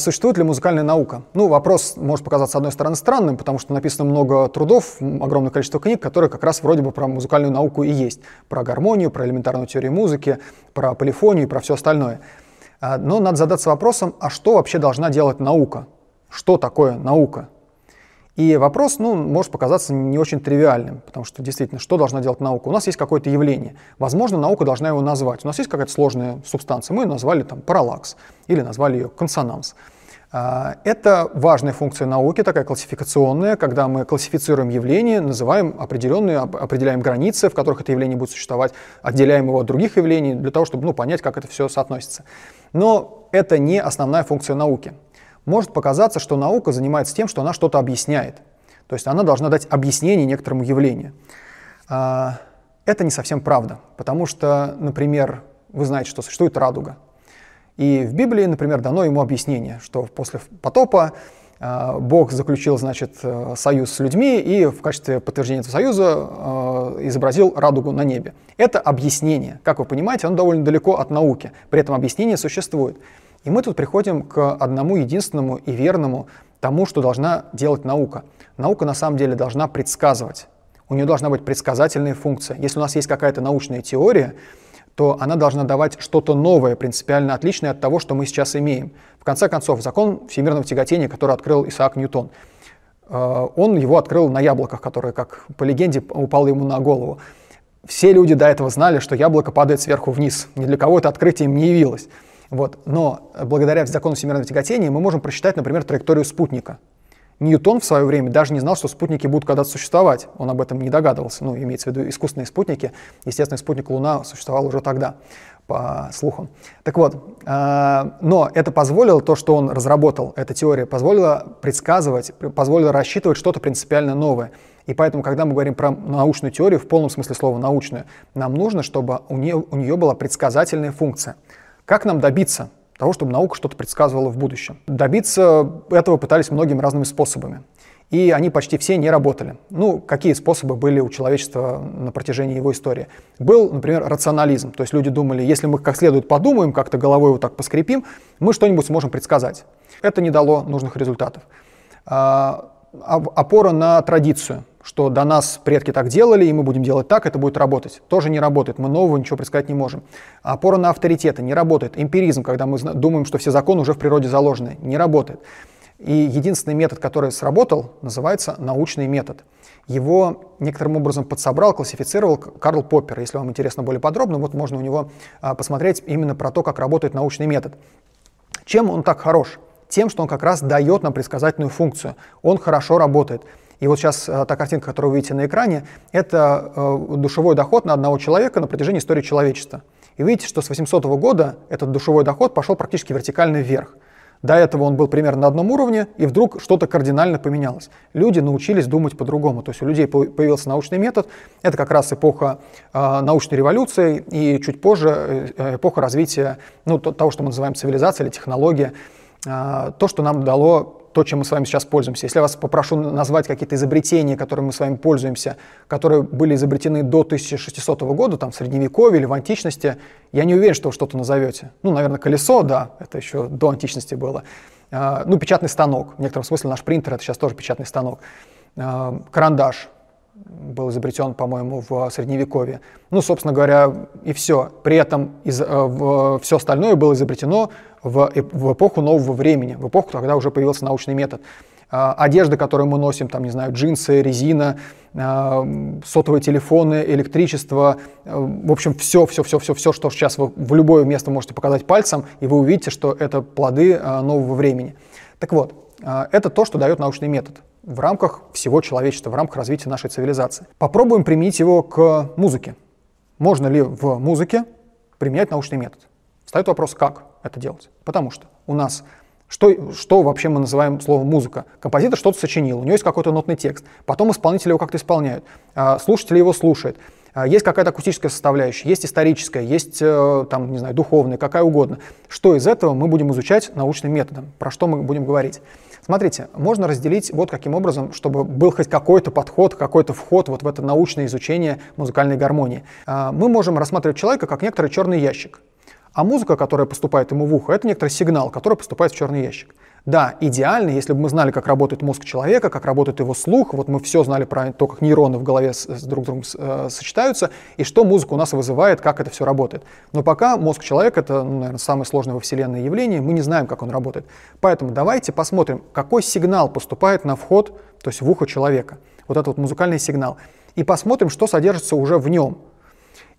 Существует ли музыкальная наука? Ну, вопрос может показаться, с одной стороны, странным, потому что написано много трудов, огромное количество книг, которые как раз вроде бы про музыкальную науку и есть. Про гармонию, про элементарную теорию музыки, про полифонию и про все остальное. А, но надо задаться вопросом, а что вообще должна делать наука? Что такое наука? И вопрос, ну, может показаться не очень тривиальным, потому что действительно, что должна делать наука? У нас есть какое-то явление. Возможно, наука должна его назвать. У нас есть какая-то сложная субстанция. Мы ее назвали там параллакс или назвали ее консонанс. А, это важная функция науки, такая классификационная, когда мы классифицируем явление, называем определенные, определяем границы, в которых это явление будет существовать, отделяем его от других явлений для того, чтобы ну, понять, как это все соотносится. Но это не основная функция науки может показаться, что наука занимается тем, что она что-то объясняет. То есть она должна дать объяснение некоторому явлению. А, это не совсем правда, потому что, например, вы знаете, что существует радуга. И в Библии, например, дано ему объяснение, что после потопа а, Бог заключил, значит, э, союз с людьми и в качестве подтверждения этого союза э, изобразил радугу на небе. Это объяснение. Как вы понимаете, оно довольно далеко от науки. При этом объяснение существует. И мы тут приходим к одному единственному и верному тому, что должна делать наука. Наука на самом деле должна предсказывать. У нее должна быть предсказательная функция. Если у нас есть какая-то научная теория, то она должна давать что-то новое, принципиально отличное от того, что мы сейчас имеем. В конце концов, закон всемирного тяготения, который открыл Исаак Ньютон, э, он его открыл на яблоках, которые, как по легенде, упало ему на голову. Все люди до этого знали, что яблоко падает сверху вниз. Ни для кого это открытием не явилось. Вот. Но благодаря закону всемирного тяготения мы можем просчитать, например, траекторию спутника. Ньютон в свое время даже не знал, что спутники будут когда-то существовать. Он об этом не догадывался. Ну, имеется в виду искусственные спутники. Естественно, спутник Луна существовал уже тогда, по слухам. Так вот, э, но это позволило, то, что он разработал, эта теория, позволило предсказывать, позволило рассчитывать что-то принципиально новое. И поэтому, когда мы говорим про научную теорию, в полном смысле слова научную, нам нужно, чтобы у нее, у нее была предсказательная функция. Как нам добиться того, чтобы наука что-то предсказывала в будущем? Добиться этого пытались многими разными способами. И они почти все не работали. Ну, какие способы были у человечества на протяжении его истории? Был, например, рационализм. То есть люди думали, если мы как следует подумаем, как-то головой вот так поскрипим, мы что-нибудь сможем предсказать. Это не дало нужных результатов. Опора на традицию что до нас предки так делали, и мы будем делать так, это будет работать. Тоже не работает, мы нового ничего предсказать не можем. Опора на авторитеты не работает. Эмпиризм, когда мы думаем, что все законы уже в природе заложены, не работает. И единственный метод, который сработал, называется научный метод. Его некоторым образом подсобрал, классифицировал Карл Поппер. Если вам интересно более подробно, вот можно у него а, посмотреть именно про то, как работает научный метод. Чем он так хорош? Тем, что он как раз дает нам предсказательную функцию. Он хорошо работает. И вот сейчас э, та картинка, которую вы видите на экране, это э, душевой доход на одного человека на протяжении истории человечества. И видите, что с 800 года этот душевой доход пошел практически вертикально вверх. До этого он был примерно на одном уровне, и вдруг что-то кардинально поменялось. Люди научились думать по-другому. То есть у людей появился научный метод. Это как раз эпоха э, научной революции и чуть позже э, эпоха развития ну, того, что мы называем цивилизацией или технология. Э, то, что нам дало то, чем мы с вами сейчас пользуемся. Если я вас попрошу назвать какие-то изобретения, которыми мы с вами пользуемся, которые были изобретены до 1600 года, там, в Средневековье или в античности, я не уверен, что вы что-то назовете. Ну, наверное, колесо, да, это еще до античности было. А, ну, печатный станок. В некотором смысле наш принтер — это сейчас тоже печатный станок. А, карандаш был изобретен, по-моему, в Средневековье. Ну, собственно говоря, и все. При этом из, в, все остальное было изобретено в, в эпоху нового времени, в эпоху, когда уже появился научный метод. А, одежда, которую мы носим, там, не знаю, джинсы, резина, а, сотовые телефоны, электричество, а, в общем, все, все, все, все, все, что сейчас вы в любое место можете показать пальцем, и вы увидите, что это плоды нового времени. Так вот, это то, что дает научный метод в рамках всего человечества, в рамках развития нашей цивилизации. Попробуем применить его к музыке. Можно ли в музыке применять научный метод? Встает вопрос, как это делать. Потому что у нас что, что вообще мы называем словом музыка? Композитор что-то сочинил, у него есть какой-то нотный текст, потом исполнители его как-то исполняют, а, слушатель его слушает. А, есть какая-то акустическая составляющая, есть историческая, есть, э, там, не знаю, духовная, какая угодно. Что из этого мы будем изучать научным методом? Про что мы будем говорить? Смотрите, можно разделить вот каким образом, чтобы был хоть какой-то подход, какой-то вход вот в это научное изучение музыкальной гармонии. А, мы можем рассматривать человека как некоторый черный ящик. А музыка, которая поступает ему в ухо, это некоторый сигнал, который поступает в черный ящик. Да, идеально, если бы мы знали, как работает мозг человека, как работает его слух, вот мы все знали про то, как нейроны в голове с, с друг другом э, сочетаются, и что музыка у нас вызывает, как это все работает. Но пока мозг человека — это, ну, наверное, самое сложное во Вселенной явление, мы не знаем, как он работает. Поэтому давайте посмотрим, какой сигнал поступает на вход, то есть в ухо человека. Вот этот вот музыкальный сигнал. И посмотрим, что содержится уже в нем.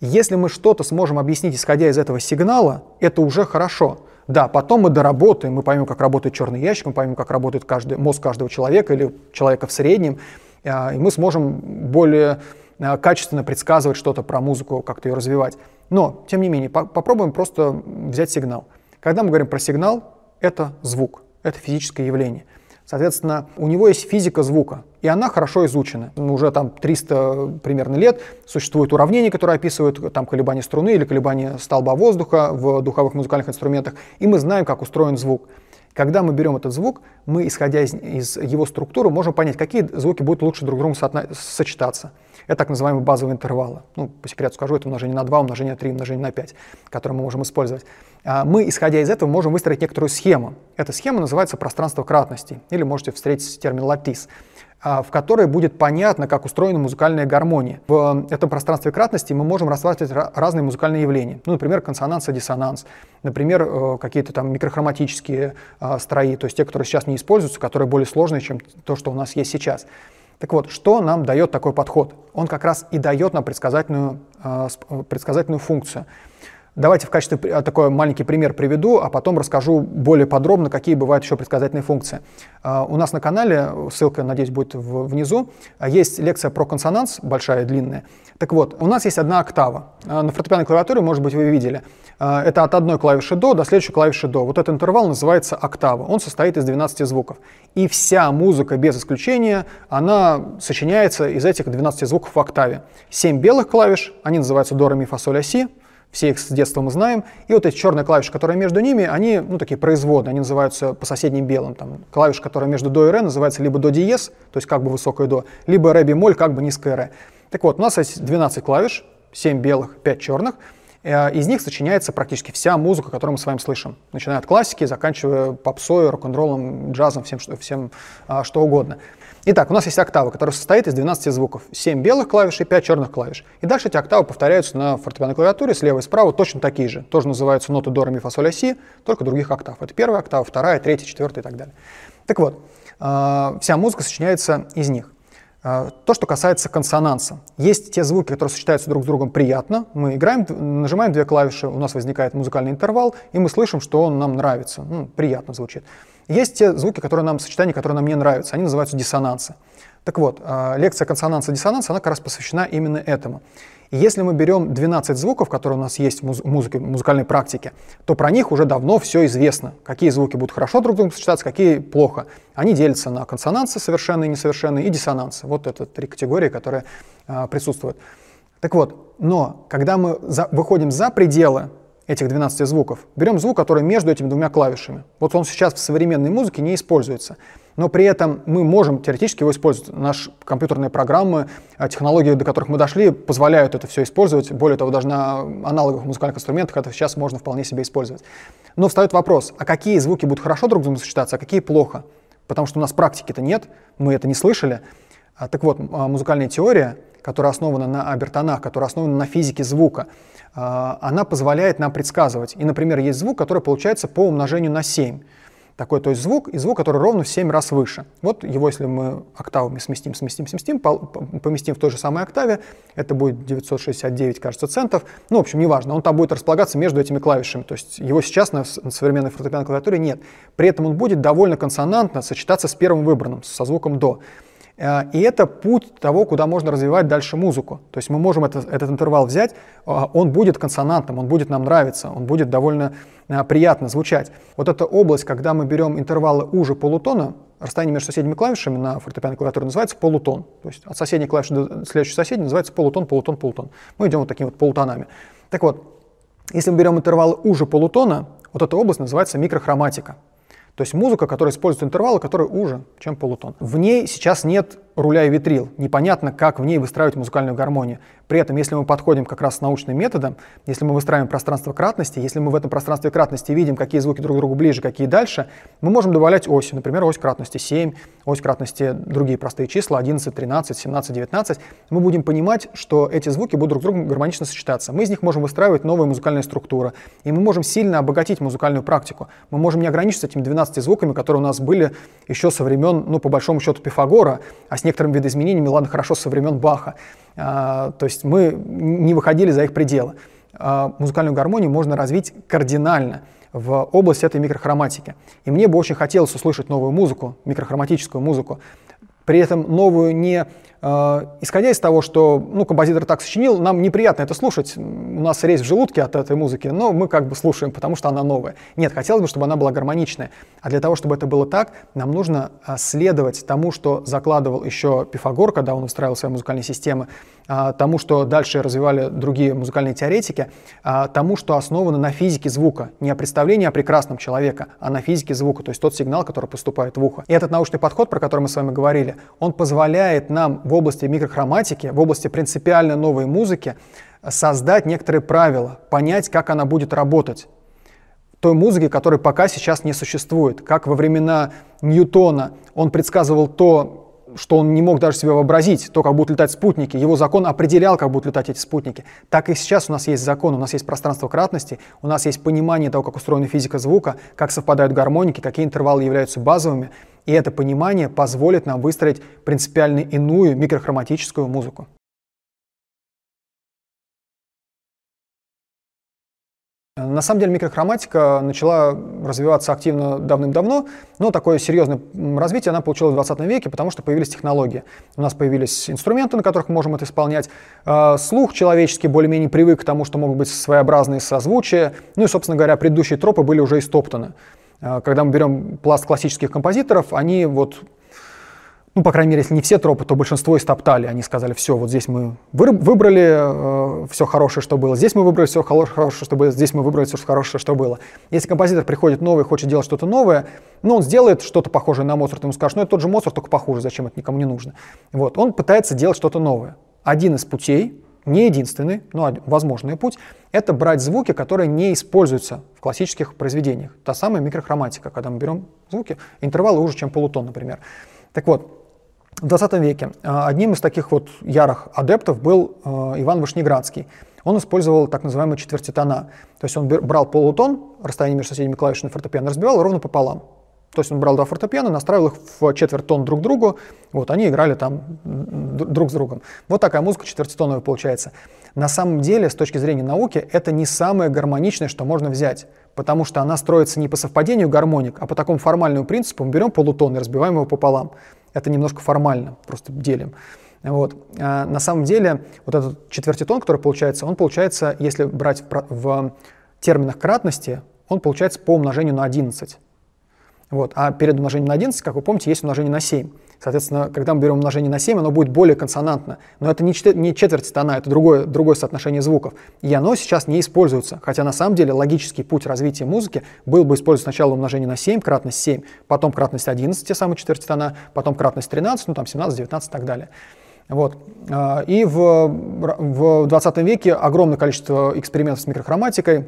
Если мы что-то сможем объяснить, исходя из этого сигнала, это уже хорошо. Да, потом мы доработаем, мы поймем, как работает черный ящик, мы поймем, как работает каждый, мозг каждого человека или человека в среднем, а, и мы сможем более а, качественно предсказывать что-то про музыку, как-то ее развивать. Но, тем не менее, по попробуем просто взять сигнал. Когда мы говорим про сигнал, это звук, это физическое явление – Соответственно, у него есть физика звука, и она хорошо изучена. Уже там 300 примерно лет существуют уравнения, которые описывают там колебания струны или колебания столба воздуха в духовых музыкальных инструментах, и мы знаем, как устроен звук. Когда мы берем этот звук, мы, исходя из, из его структуры, можем понять, какие звуки будут лучше друг другом сочетаться. Это так называемые базовые интервалы. Ну, по секрету скажу, это умножение на 2, умножение на 3, умножение на 5, которые мы можем использовать. А мы, исходя из этого, можем выстроить некоторую схему. Эта схема называется пространство кратности, или можете встретить термин латис в которой будет понятно, как устроена музыкальная гармония. В этом пространстве кратности мы можем рассматривать разные музыкальные явления. Ну, например, консонанс и диссонанс. Например, э, какие-то там микрохроматические а, строи, то есть те, которые сейчас не используются, которые более сложные, чем то, что у нас есть сейчас. Так вот, что нам дает такой подход? Он как раз и дает нам предсказательную, а, предсказательную функцию. Давайте в качестве а, такой маленький пример приведу, а потом расскажу более подробно, какие бывают еще предсказательные функции. Uh, у нас на канале, ссылка, надеюсь, будет внизу, uh, есть лекция про консонанс, большая, длинная. Так вот, у нас есть одна октава. На фортепианной клавиатуре, может быть, вы видели. Это от одной клавиши до до следующей клавиши до. Вот этот интервал называется октава. Он состоит из 12 звуков. И вся музыка, без исключения, она сочиняется из этих 12 звуков в октаве. 7 белых клавиш, они называются до, ре, ми, фа, соль, ля, си. Все их с детства мы знаем. И вот эти черные клавиши, которые между ними, они, ну, такие производные, они называются по соседним белым. Там, клавиша, которая между до и ре, называется либо до диез, то есть как бы высокое до, либо ре бемоль, как бы низкое ре. Так вот, у нас есть 12 клавиш, 7 белых, 5 черных. Э, из них сочиняется практически вся музыка, которую мы с вами слышим, начиная от классики, заканчивая попсой, рок-н-роллом, джазом, всем, что, всем а, что угодно. Итак, у нас есть октава, которая состоит из 12 звуков. 7 белых клавиш и 5 черных клавиш. И дальше эти октавы повторяются на фортепианной клавиатуре слева и справа точно такие же. Тоже называются ноты до, ре, ми, фа, соль, ля, си, только других октав. Это первая октава, вторая, третья, четвертая и так далее. Так вот, а, вся музыка сочиняется из них. А, то, что касается консонанса. Есть те звуки, которые сочетаются друг с другом приятно. Мы играем, нажимаем две клавиши, у нас возникает музыкальный интервал, и мы слышим, что он нам нравится. Ну, приятно звучит. Есть те звуки, которые нам, сочетания, которые нам не нравятся, они называются диссонансы. Так вот, а, лекция консонанса диссонанса, она как раз посвящена именно этому. И если мы берем 12 звуков, которые у нас есть в муз- музыке, музыкальной практике, то про них уже давно все известно. Какие звуки будут хорошо друг с другом сочетаться, какие плохо. Они делятся на консонансы совершенные, несовершенные и диссонансы. Вот это три категории, которые а, присутствуют. Так вот, но когда мы за, выходим за пределы этих 12 звуков. Берем звук, который между этими двумя клавишами. Вот он сейчас в современной музыке не используется. Но при этом мы можем теоретически его использовать. Наши компьютерные программы, а, технологии, до которых мы дошли, позволяют это все использовать. Более того, даже на аналоговых музыкальных инструментах это сейчас можно вполне себе использовать. Но встает вопрос, а какие звуки будут хорошо друг с другом сочетаться, а какие плохо? Потому что у нас практики-то нет, мы это не слышали. А, так вот, а, музыкальная теория, которая основана на обертонах, которая основана на физике звука, а, она позволяет нам предсказывать. И, например, есть звук, который получается по умножению на 7. Такой, то есть звук, и звук, который ровно в 7 раз выше. Вот его, если мы октавами сместим, сместим, сместим, поместим в той же самой октаве, это будет 969, кажется, центов. Ну, в общем, неважно, он там будет располагаться между этими клавишами. То есть его сейчас на, современной фортепианной клавиатуре нет. При этом он будет довольно консонантно сочетаться с первым выбранным, со звуком до. Э, и это путь того, куда можно развивать дальше музыку. То есть мы можем это, этот интервал взять, э, он будет консонантным, он будет нам нравиться, он будет довольно э, приятно звучать. Вот эта область, когда мы берем интервалы уже полутона, расстояние между соседними клавишами на фортепианной клавиатуре называется полутон. То есть от соседней клавиши до следующей соседней называется полутон, полутон, полутон. Мы идем вот такими вот полутонами. Так вот, если мы берем интервалы уже полутона, вот эта область называется микрохроматика. То есть музыка, которая использует интервалы, которые уже, чем полутон. В ней сейчас нет руля и витрил. Непонятно, как в ней выстраивать музыкальную гармонию. При этом, если мы подходим как раз с научным методом, если мы выстраиваем пространство кратности, если мы в этом пространстве кратности видим, какие звуки друг к другу ближе, какие дальше, мы можем добавлять оси. Например, ось кратности 7, ось кратности другие простые числа 11, 13, 17, 19. Мы будем понимать, что эти звуки будут друг с другом гармонично сочетаться. Мы из них можем выстраивать новые музыкальные структуры. И мы можем сильно обогатить музыкальную практику. Мы можем не ограничиться этими 12 звуками, которые у нас были еще со времен, ну, по большому счету, Пифагора, а с некоторыми видоизменениями, ладно, хорошо, со времен Баха. А, то есть мы не выходили за их пределы. А, музыкальную гармонию можно развить кардинально в области этой микрохроматики. И мне бы очень хотелось услышать новую музыку, микрохроматическую музыку, при этом новую не исходя из того, что ну, композитор так сочинил, нам неприятно это слушать, у нас резь в желудке от этой музыки, но мы как бы слушаем, потому что она новая. Нет, хотелось бы, чтобы она была гармоничная. А для того, чтобы это было так, нам нужно э, следовать тому, что закладывал еще Пифагор, когда он устраивал свои музыкальные системы, э, тому, что дальше развивали другие музыкальные теоретики, э, тому, что основано на физике звука, не о представлении о прекрасном человека, а на физике звука, то есть тот сигнал, который поступает в ухо. И этот научный подход, про который мы с вами говорили, он позволяет нам в области микрохроматики, в области принципиально новой музыки создать некоторые правила, понять, как она будет работать. Той музыки, которой пока сейчас не существует. Как во времена Ньютона он предсказывал то, что он не мог даже себе вообразить, то, как будут летать спутники. Его закон определял, как будут летать эти спутники. Так и сейчас у нас есть закон, у нас есть пространство кратности, у нас есть понимание того, как устроена физика звука, как совпадают гармоники, какие интервалы являются базовыми. И это понимание позволит нам выстроить принципиально иную микрохроматическую музыку. На самом деле микрохроматика начала развиваться активно давным-давно, но такое серьезное развитие она получила в 20 веке, потому что появились технологии. У нас появились инструменты, на которых мы можем это исполнять. А, слух человеческий более-менее привык к тому, что могут быть своеобразные созвучия. Ну и, собственно говоря, предыдущие тропы были уже истоптаны. А, когда мы берем пласт классических композиторов, они вот ну, по крайней мере, если не все тропы, то большинство истоптали. Они сказали, все, вот здесь мы выбрали э, все хорошее, что было, здесь мы выбрали все хорошее, что было, здесь мы выбрали все хорошее, что было. Если композитор приходит новый, хочет делать что-то новое, ну, он сделает что-то похожее на Моцарта, ему скажет, ну, это тот же Моцарт, только похуже, зачем это никому не нужно. Вот, он пытается делать что-то новое. Один из путей, не единственный, но возможный путь, это брать звуки, которые не используются в классических произведениях. Та самая микрохроматика, когда мы берем звуки, интервалы уже, чем полутон, например. Так вот, в 20 веке а, одним из таких вот ярых адептов был а, Иван Вышнеградский. Он использовал так называемые четвертитона. То есть он брал полутон, расстояние между соседними клавишами фортепиано разбивал ровно пополам. То есть он брал два фортепиано, настраивал их в четверть тон друг к другу, вот, они играли там друг с другом. Вот такая музыка четвертитоновая получается. На самом деле, с точки зрения науки, это не самое гармоничное, что можно взять, потому что она строится не по совпадению гармоник, а по такому формальному принципу. Мы берем полутон и разбиваем его пополам. Это немножко формально, просто делим. Вот. А на самом деле, вот этот четвертитон, который получается, он получается, если брать в, в терминах кратности, он получается по умножению на 11. Вот. А перед умножением на 11, как вы помните, есть умножение на 7. Соответственно, когда мы берем умножение на 7, оно будет более консонантно. Но это не, не четверть тона, это другое, другое соотношение звуков. И оно сейчас не используется. Хотя на самом деле логический путь развития музыки был бы использовать сначала умножение на 7, кратность 7, потом кратность 11, те самые четверти тона, потом кратность 13, ну там 17, 19 и так далее. Вот. А, и в, в 20 веке огромное количество экспериментов с микрохроматикой.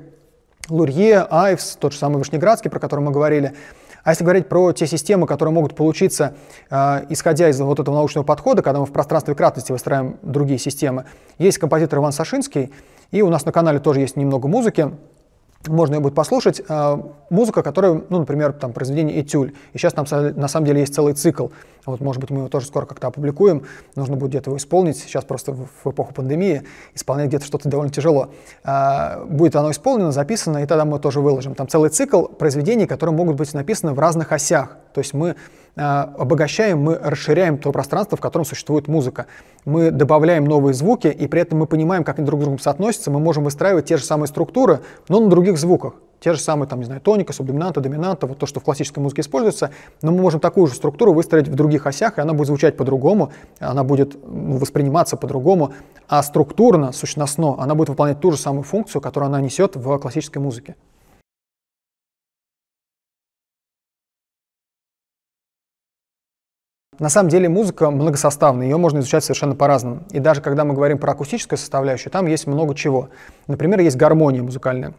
Лурье, Айвс, тот же самый Вышнеградский, про который мы говорили – а если говорить про те системы, которые могут получиться, э, исходя из вот этого научного подхода, когда мы в пространстве кратности выстраиваем другие системы, есть композитор Иван Сашинский, и у нас на канале тоже есть немного музыки, можно ее будет послушать. Э, музыка, которая, ну, например, там, произведение «Этюль». И сейчас там на самом деле есть целый цикл. Вот, может быть, мы его тоже скоро как-то опубликуем. Нужно будет где-то его исполнить. Сейчас просто в, эпоху пандемии исполнять где-то что-то довольно тяжело. Э, будет оно исполнено, записано, и тогда мы тоже выложим. Там целый цикл произведений, которые могут быть написаны в разных осях. То есть мы э, обогащаем, мы расширяем то пространство, в котором существует музыка. Мы добавляем новые звуки, и при этом мы понимаем, как они друг с другом соотносятся. Мы можем выстраивать те же самые структуры, но на других звуках. Те же самые, там, не знаю, тоника, субдоминанта, доминанта, вот то, что в классической музыке используется, но мы можем такую же структуру выстроить в других осях, и она будет звучать по-другому, она будет ну, восприниматься по-другому, а структурно, сущностно, она будет выполнять ту же самую функцию, которую она несет в классической музыке. На самом деле музыка многосоставная, ее можно изучать совершенно по-разному. И даже когда мы говорим про акустическую составляющую, там есть много чего. Например, есть гармония музыкальная,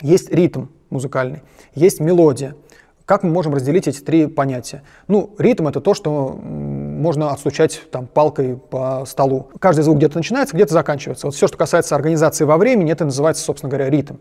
есть ритм музыкальный, есть мелодия. Как мы можем разделить эти три понятия? Ну, ритм — это то, что можно отстучать там, палкой по столу. Каждый звук где-то начинается, где-то заканчивается. Вот все, что касается организации во времени, это называется, собственно говоря, ритм.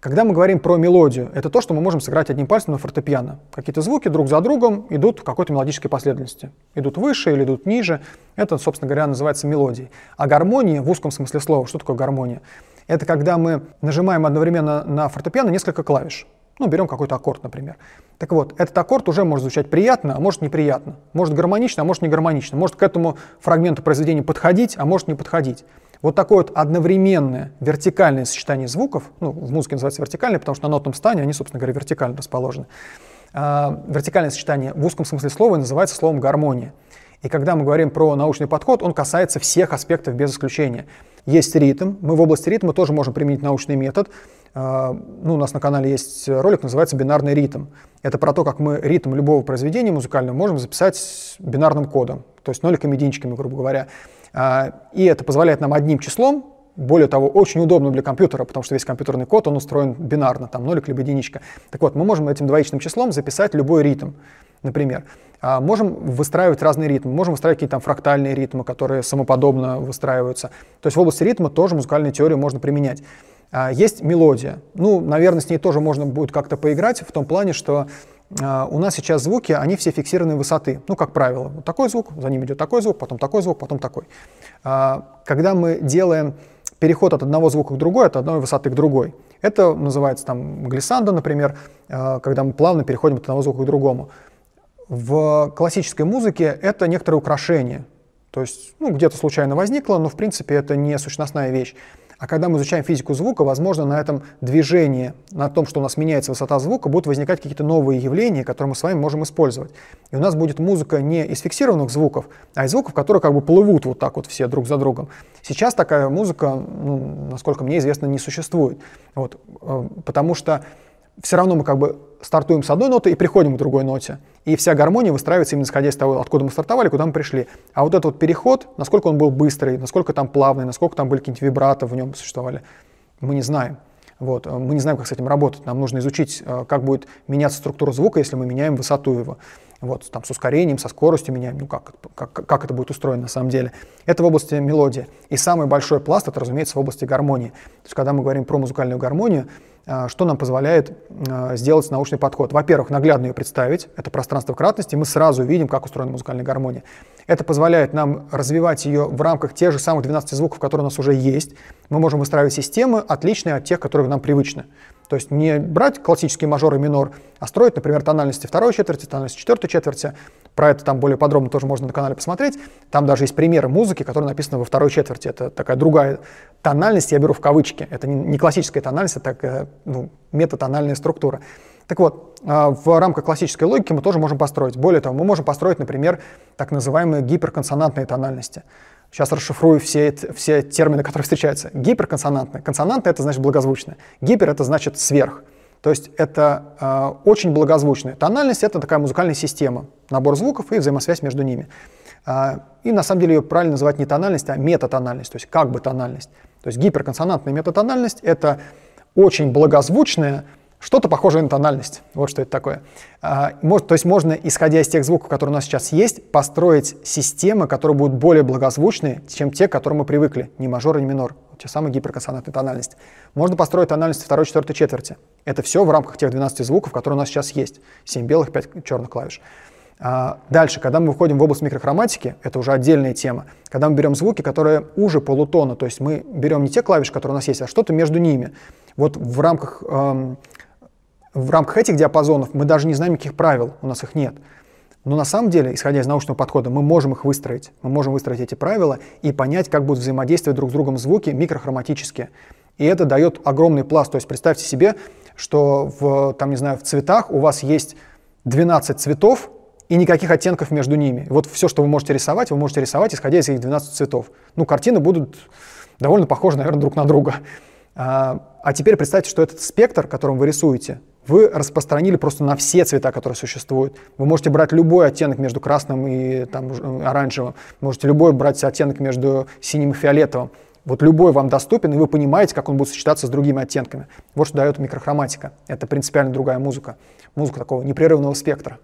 Когда мы говорим про мелодию, это то, что мы можем сыграть одним пальцем на фортепиано. Какие-то звуки друг за другом идут в какой-то мелодической последовательности. Идут выше или идут ниже. Это, собственно говоря, называется мелодией. А гармония, в узком смысле слова, что такое гармония? Это когда мы нажимаем одновременно на фортепиано несколько клавиш. Ну, берем какой-то аккорд, например. Так вот, этот аккорд уже может звучать приятно, а может неприятно. Может гармонично, а может не гармонично. Может к этому фрагменту произведения подходить, а может не подходить. Вот такое вот одновременное вертикальное сочетание звуков, ну, в музыке называется вертикальное, потому что на нотном стане они, собственно говоря, вертикально расположены. А, вертикальное сочетание в узком смысле слова называется словом гармония. И когда мы говорим про научный подход, он касается всех аспектов без исключения. Есть ритм, мы в области ритма тоже можем применить научный метод. А, ну, у нас на канале есть ролик, называется «Бинарный ритм». Это про то, как мы ритм любого произведения музыкального можем записать бинарным кодом, то есть ноликами, единичками, грубо говоря. А, и это позволяет нам одним числом, более того, очень удобно для компьютера, потому что весь компьютерный код, он устроен бинарно, там нолик либо единичка. Так вот, мы можем этим двоичным числом записать любой ритм, например. А можем выстраивать разные ритмы, можем выстраивать какие-то там фрактальные ритмы, которые самоподобно выстраиваются. То есть в области ритма тоже музыкальную теорию можно применять. А, есть мелодия. Ну, наверное, с ней тоже можно будет как-то поиграть в том плане, что у нас сейчас звуки, они все фиксированной высоты. Ну, как правило, вот такой звук, за ним идет такой звук, потом такой звук, потом такой. А, когда мы делаем переход от одного звука к другой, от одной высоты к другой, это называется там глиссандо, например, а, когда мы плавно переходим от одного звука к другому. В классической музыке это некоторое украшение. То есть, ну, где-то случайно возникло, но в принципе это не сущностная вещь. А когда мы изучаем физику звука, возможно, на этом движении, на том, что у нас меняется высота звука, будут возникать какие-то новые явления, которые мы с вами можем использовать. И у нас будет музыка не из фиксированных звуков, а из звуков, которые как бы плывут вот так вот все друг за другом. Сейчас такая музыка, ну, насколько мне известно, не существует. Вот, э, потому что все равно мы как бы стартуем с одной ноты и приходим к другой ноте. И вся гармония выстраивается именно исходя из того, откуда мы стартовали, куда мы пришли. А вот этот вот переход, насколько он был быстрый, насколько там плавный, насколько там были какие-нибудь вибраты в нем существовали, мы не знаем. Вот. Мы не знаем, как с этим работать. Нам нужно изучить, э, как будет меняться структура звука, если мы меняем высоту его. Вот, там, с ускорением, со скоростью меняем, ну как, как, как это будет устроено на самом деле. Это в области мелодии. И самый большой пласт, это, разумеется, в области гармонии. То есть, когда мы говорим про музыкальную гармонию, что нам позволяет а, сделать научный подход. Во-первых, наглядно ее представить, это пространство кратности, мы сразу видим, как устроена музыкальная гармония. Это позволяет нам развивать ее в рамках тех же самых 12 звуков, которые у нас уже есть. Мы можем выстраивать системы, отличные от тех, которые нам привычны. То есть не брать классический мажор и минор, а строить, например, тональности второй четверти, тональности четвертой четверти. Про это там более подробно тоже можно на канале посмотреть. Там даже есть примеры музыки, которые написаны во второй четверти. Это такая другая тональность, я беру в кавычки. Это не классическая тональность, это такая, ну, метатональная структура. Так вот, а, в рамках классической логики мы тоже можем построить. Более того, мы можем построить, например, так называемые гиперконсонантные тональности. Сейчас расшифрую все, все термины, которые встречаются. Гиперконсонантные. Консонанты — это значит благозвучное. Гипер — это значит сверх. То есть это э, очень благозвучная. Тональность — это такая музыкальная система, набор звуков и взаимосвязь между ними. Э, и на самом деле ее правильно называть не тональность, а метатональность, то есть как бы тональность. То есть гиперконсонантная метатональность — это очень благозвучная, что-то похожее на тональность. Вот что это такое. А, может, то есть можно, исходя из тех звуков, которые у нас сейчас есть, построить системы, которые будут более благозвучные, чем те, к которым мы привыкли. Ни мажор, ни минор. Те самые гиперконсонантные тональности. Можно построить тональности второй, четвертой четверти. Это все в рамках тех 12 звуков, которые у нас сейчас есть. 7 белых, 5 черных клавиш. А, дальше, когда мы выходим в область микрохроматики, это уже отдельная тема. Когда мы берем звуки, которые уже полутона, то есть мы берем не те клавиши, которые у нас есть, а что-то между ними. Вот в рамках в рамках этих диапазонов мы даже не знаем никаких правил, у нас их нет. Но на самом деле, исходя из научного подхода, мы можем их выстроить. Мы можем выстроить эти правила и понять, как будут взаимодействовать друг с другом звуки микрохроматические. И это дает огромный пласт. То есть представьте себе, что в, там, не знаю, в цветах у вас есть 12 цветов и никаких оттенков между ними. Вот все, что вы можете рисовать, вы можете рисовать, исходя из этих 12 цветов. Ну, картины будут довольно похожи, наверное, друг на друга. А, а теперь представьте, что этот спектр, которым вы рисуете, вы распространили просто на все цвета, которые существуют. Вы можете брать любой оттенок между красным и там, оранжевым, можете любой брать оттенок между синим и фиолетовым. Вот любой вам доступен, и вы понимаете, как он будет сочетаться с другими оттенками. Вот что дает микрохроматика. Это принципиально другая музыка. Музыка такого непрерывного спектра.